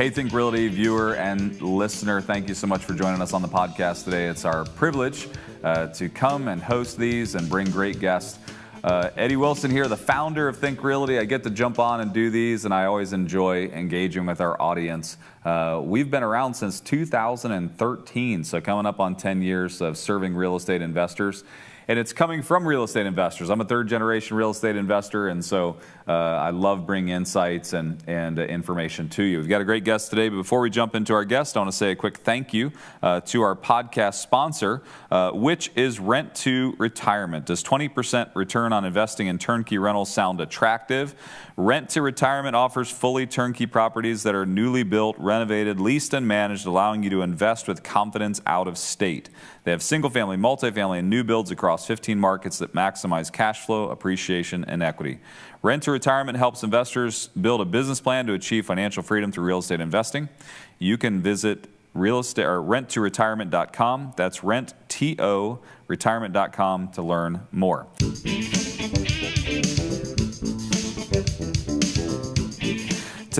Hey, Think Realty viewer and listener, thank you so much for joining us on the podcast today. It's our privilege uh, to come and host these and bring great guests. Uh, Eddie Wilson here, the founder of Think Realty. I get to jump on and do these, and I always enjoy engaging with our audience. Uh, we've been around since 2013, so coming up on 10 years of serving real estate investors and it's coming from real estate investors. I'm a third generation real estate investor, and so uh, I love bringing insights and, and uh, information to you. We've got a great guest today, but before we jump into our guest, I want to say a quick thank you uh, to our podcast sponsor, uh, which is Rent to Retirement. Does 20% return on investing in turnkey rentals sound attractive? Rent to Retirement offers fully turnkey properties that are newly built, renovated, leased, and managed, allowing you to invest with confidence out of state. They have single family, multifamily, and new builds across 15 markets that maximize cash flow, appreciation, and equity. Rent to Retirement helps investors build a business plan to achieve financial freedom through real estate investing. You can visit real estate or renttoretirement.com. That's rent t o retirement.com to learn more.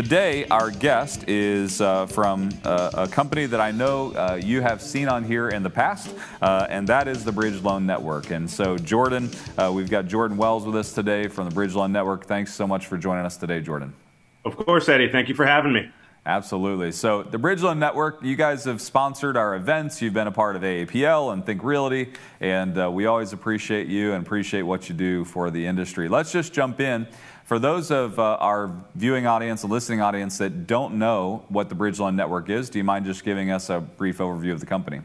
Today, our guest is uh, from uh, a company that I know uh, you have seen on here in the past, uh, and that is the Bridge Loan Network. And so, Jordan, uh, we've got Jordan Wells with us today from the Bridge Loan Network. Thanks so much for joining us today, Jordan. Of course, Eddie. Thank you for having me. Absolutely. So, the Bridge Loan Network, you guys have sponsored our events. You've been a part of AAPL and Think Realty, and uh, we always appreciate you and appreciate what you do for the industry. Let's just jump in. For those of uh, our viewing audience and listening audience that don't know what the Bridge Loan Network is, do you mind just giving us a brief overview of the company?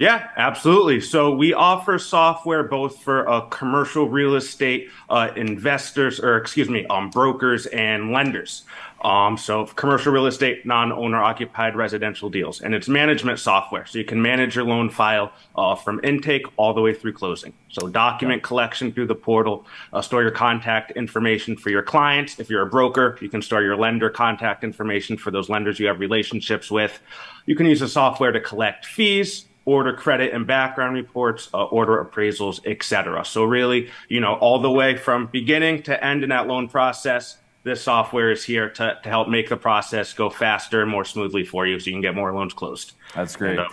Yeah, absolutely. So we offer software both for uh, commercial real estate uh, investors, or excuse me, um, brokers and lenders. Um, so commercial real estate, non-owner occupied residential deals, and it's management software. So you can manage your loan file uh, from intake all the way through closing. So document collection through the portal, uh, store your contact information for your clients. If you're a broker, you can store your lender contact information for those lenders you have relationships with. You can use the software to collect fees, order credit and background reports, uh, order appraisals, etc. So really, you know, all the way from beginning to end in that loan process, this software is here to, to help make the process go faster and more smoothly for you so you can get more loans closed. That's great. And, uh,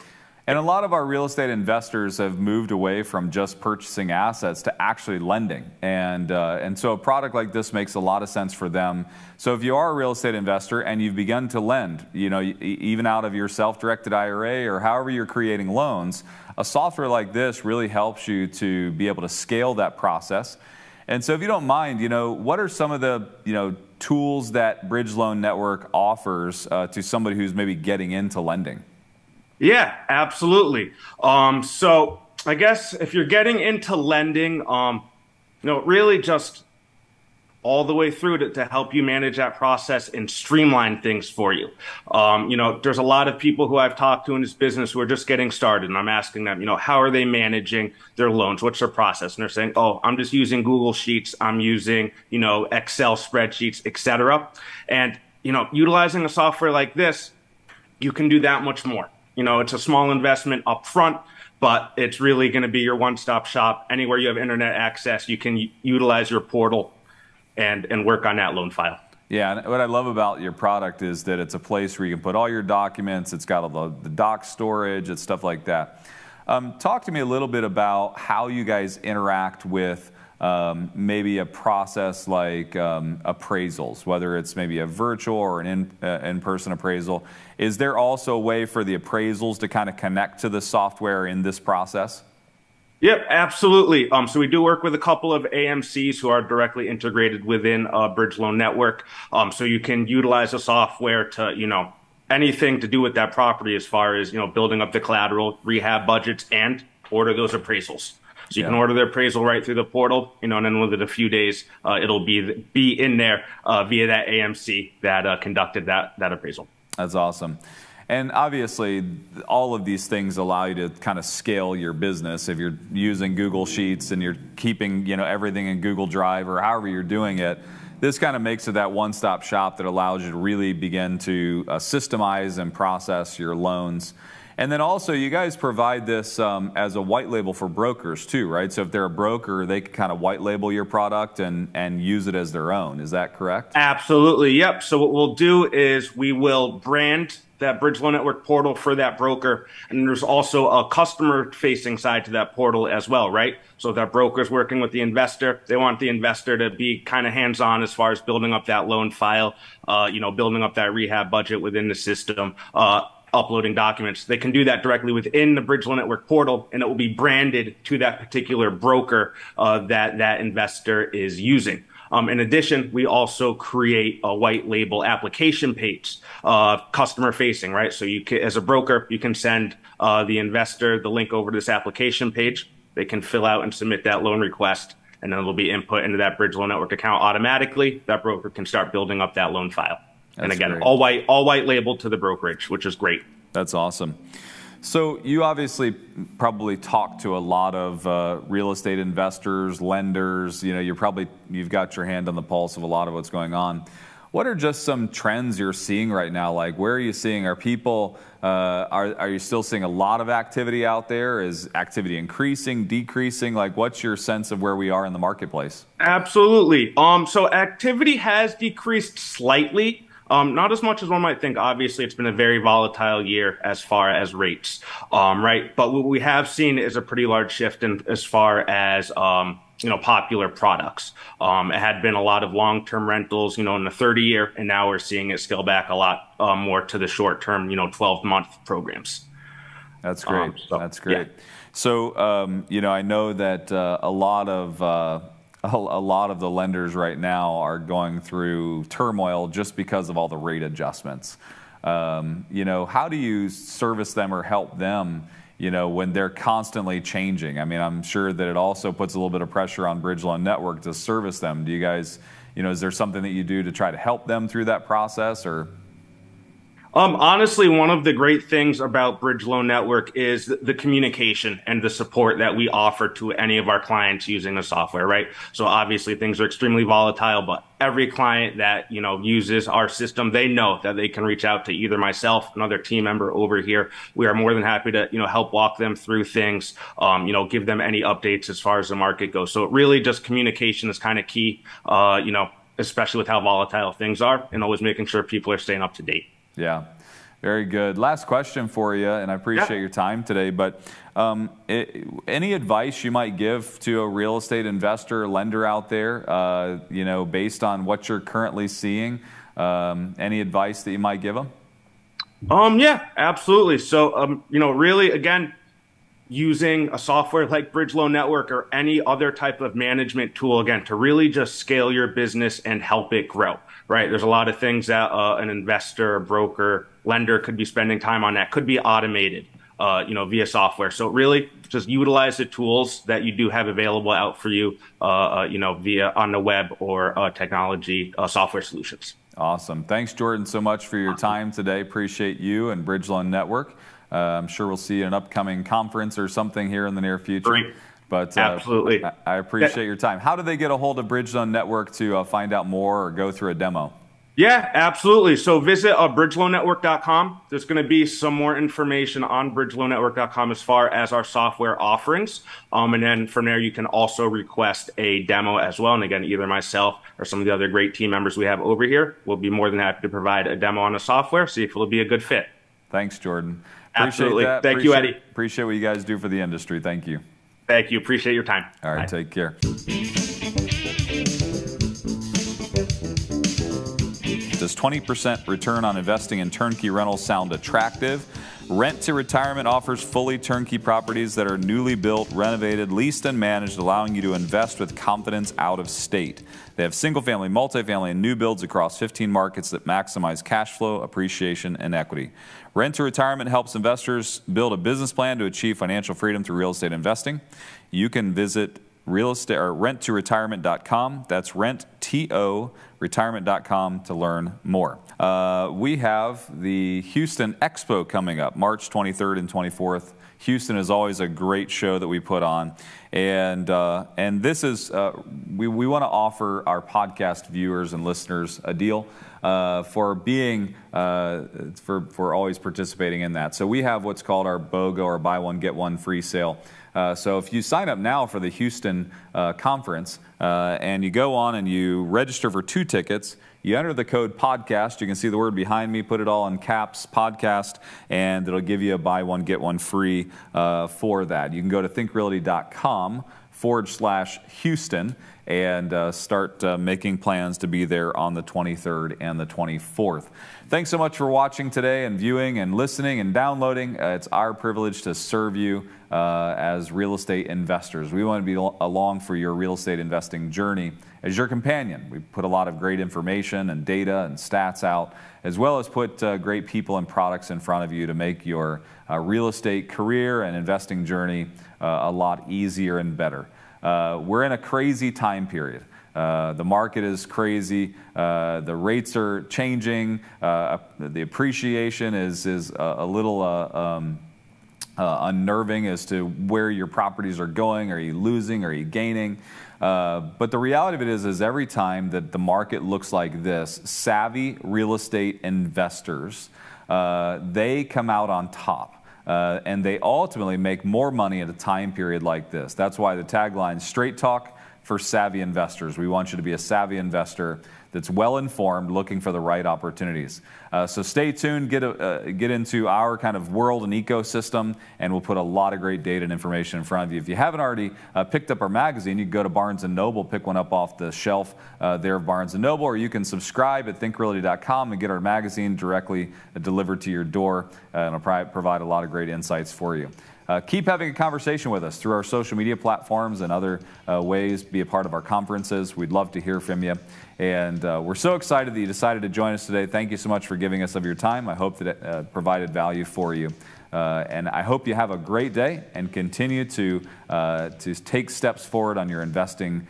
and a lot of our real estate investors have moved away from just purchasing assets to actually lending. And, uh, and so a product like this makes a lot of sense for them. So if you are a real estate investor and you've begun to lend, you know, even out of your self-directed IRA or however you're creating loans, a software like this really helps you to be able to scale that process and so if you don't mind, you know, what are some of the, you know, tools that Bridge Loan Network offers uh, to somebody who's maybe getting into lending? Yeah, absolutely. Um, so I guess if you're getting into lending, um, you know, really just all the way through to, to help you manage that process and streamline things for you. Um, you know, there's a lot of people who I've talked to in this business who are just getting started, and I'm asking them, you know, how are they managing their loans? What's their process? And they're saying, oh, I'm just using Google Sheets, I'm using, you know, Excel spreadsheets, etc. And you know, utilizing a software like this, you can do that much more. You know, it's a small investment up front but it's really going to be your one-stop shop. Anywhere you have internet access, you can utilize your portal and, and work on that loan file. Yeah, and what I love about your product is that it's a place where you can put all your documents. It's got all the, the doc storage, it's stuff like that. Um, talk to me a little bit about how you guys interact with um, maybe a process like um, appraisals, whether it's maybe a virtual or an in, uh, in-person appraisal. Is there also a way for the appraisals to kind of connect to the software in this process? Yep, absolutely. Um, so we do work with a couple of AMCs who are directly integrated within a Bridge Loan Network. Um, so you can utilize the software to, you know, anything to do with that property as far as, you know, building up the collateral, rehab budgets, and order those appraisals. So you yeah. can order the appraisal right through the portal, you know, and then within a few days, uh, it'll be be in there uh, via that AMC that uh, conducted that that appraisal. That's awesome. And obviously, all of these things allow you to kind of scale your business. If you're using Google Sheets and you're keeping you know everything in Google Drive or however you're doing it, this kind of makes it that one-stop shop that allows you to really begin to uh, systemize and process your loans. And then also, you guys provide this um, as a white label for brokers too, right? So if they're a broker, they can kind of white label your product and, and use it as their own. Is that correct? Absolutely. Yep. So what we'll do is we will brand that bridge loan network portal for that broker. And there's also a customer facing side to that portal as well, right? So that broker is working with the investor. They want the investor to be kind of hands on as far as building up that loan file, uh, you know, building up that rehab budget within the system. Uh, uploading documents. They can do that directly within the BridgeLoan Network portal, and it will be branded to that particular broker uh, that that investor is using. Um, in addition, we also create a white label application page, uh, customer facing, right? So you can, as a broker, you can send uh, the investor the link over to this application page. They can fill out and submit that loan request, and then it'll be input into that Bridge Loan Network account automatically. That broker can start building up that loan file. That's and again, great. all white, all white labeled to the brokerage, which is great. That's awesome. So you obviously probably talk to a lot of uh, real estate investors, lenders. You know, you're probably you've got your hand on the pulse of a lot of what's going on. What are just some trends you're seeing right now? Like, where are you seeing? Are people uh, are are you still seeing a lot of activity out there? Is activity increasing, decreasing? Like, what's your sense of where we are in the marketplace? Absolutely. Um, so activity has decreased slightly. Um, not as much as one might think. Obviously, it's been a very volatile year as far as rates, um, right? But what we have seen is a pretty large shift in as far as um, you know popular products. Um, it had been a lot of long-term rentals, you know, in the 30-year, and now we're seeing it scale back a lot uh, more to the short-term, you know, 12-month programs. That's great. Um, so, That's great. Yeah. So, um, you know, I know that uh, a lot of uh, a, lot of the lenders right now are going through turmoil just because of all the rate adjustments. Um, you know, how do you service them or help them? You know, when they're constantly changing. I mean, I'm sure that it also puts a little bit of pressure on Bridge Loan Network to service them. Do you guys, you know, is there something that you do to try to help them through that process, or? Um, honestly, one of the great things about Bridge Loan Network is the communication and the support that we offer to any of our clients using the software, right? So obviously things are extremely volatile, but every client that, you know, uses our system, they know that they can reach out to either myself, another team member over here. We are more than happy to, you know, help walk them through things, um, you know, give them any updates as far as the market goes. So really just communication is kind of key, uh, you know, especially with how volatile things are and always making sure people are staying up to date. Yeah. Very good. Last question for you, and I appreciate yeah. your time today. But um, it, any advice you might give to a real estate investor, lender out there, uh, you know, based on what you're currently seeing? Um, any advice that you might give them? Um, yeah, absolutely. So, um, you know, really, again, using a software like Bridge Loan Network or any other type of management tool, again, to really just scale your business and help it grow, right? There's a lot of things that uh, an investor, broker, lender could be spending time on that could be automated, uh, you know, via software. So really just utilize the tools that you do have available out for you, uh, uh you know, via on the web or uh, technology uh, software solutions. Awesome. Thanks, Jordan, so much for your time today. Appreciate you and Bridge Loan Network. Uh, I'm sure we'll see an upcoming conference or something here in the near future. Great. But uh, absolutely, I, I appreciate your time. How do they get a hold of BridgeLoan Network to uh, find out more or go through a demo? Yeah, absolutely. So visit uh, bridgeloannetwork.com. There's going to be some more information on bridgeloannetwork.com as far as our software offerings. Um, and then from there, you can also request a demo as well. And again, either myself or some of the other great team members we have over here will be more than happy to provide a demo on the software, see if it'll be a good fit. Thanks, Jordan. Appreciate Absolutely. That. Thank appreciate, you, Eddie. Appreciate what you guys do for the industry. Thank you. Thank you. Appreciate your time. All right. Bye. Take care. Does 20% return on investing in turnkey rentals sound attractive? Rent to Retirement offers fully turnkey properties that are newly built, renovated, leased, and managed, allowing you to invest with confidence out of state. They have single family, multifamily, and new builds across 15 markets that maximize cash flow, appreciation, and equity. Rent to Retirement helps investors build a business plan to achieve financial freedom through real estate investing. You can visit real estate or renttoretirement.com. That's rent T O retirement.com to learn more. Uh, we have the Houston Expo coming up March 23rd and 24th. Houston is always a great show that we put on, and uh, and this is uh, we we want to offer our podcast viewers and listeners a deal. Uh, for being uh, for for always participating in that. So we have what's called our BOGO or buy one get one free sale. Uh, so if you sign up now for the Houston uh, conference and you go on and you register for two tickets, you enter the code podcast. You can see the word behind me. Put it all in caps, podcast, and it'll give you a buy one get one free uh, for that. You can go to thinkrealty.com forward slash Houston and uh, start uh, making plans to be there on the 23rd and the 24th. Thanks so much for watching today and viewing and listening and downloading. Uh, it's our privilege to serve you uh, as real estate investors. We want to be along for your real estate investing journey as your companion. We put a lot of great information and data and stats out, as well as put uh, great people and products in front of you to make your uh, real estate career and investing journey a lot easier and better. Uh, we're in a crazy time period. Uh, the market is crazy. Uh, the rates are changing. Uh, the appreciation is, is a, a little uh, um, uh, unnerving as to where your properties are going. Are you losing? Are you gaining? But the reality of it is, is every time that the market looks like this, savvy real estate investors, they come out on top. Uh, and they ultimately make more money at a time period like this. That's why the tagline Straight Talk for Savvy Investors. We want you to be a savvy investor that's well informed, looking for the right opportunities. Uh, so stay tuned, get, a, uh, get into our kind of world and ecosystem, and we'll put a lot of great data and information in front of you. If you haven't already uh, picked up our magazine, you can go to Barnes & Noble, pick one up off the shelf uh, there of Barnes & Noble, or you can subscribe at thinkrealty.com and get our magazine directly delivered to your door, uh, and it'll provide a lot of great insights for you. Uh, keep having a conversation with us through our social media platforms and other uh, ways. Be a part of our conferences. We'd love to hear from you. And uh, we're so excited that you decided to join us today. Thank you so much for giving us of your time. I hope that it uh, provided value for you. Uh, and I hope you have a great day and continue to, uh, to take steps forward on your investing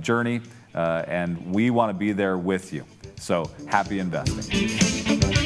journey. and we want to be there with you. So happy investing.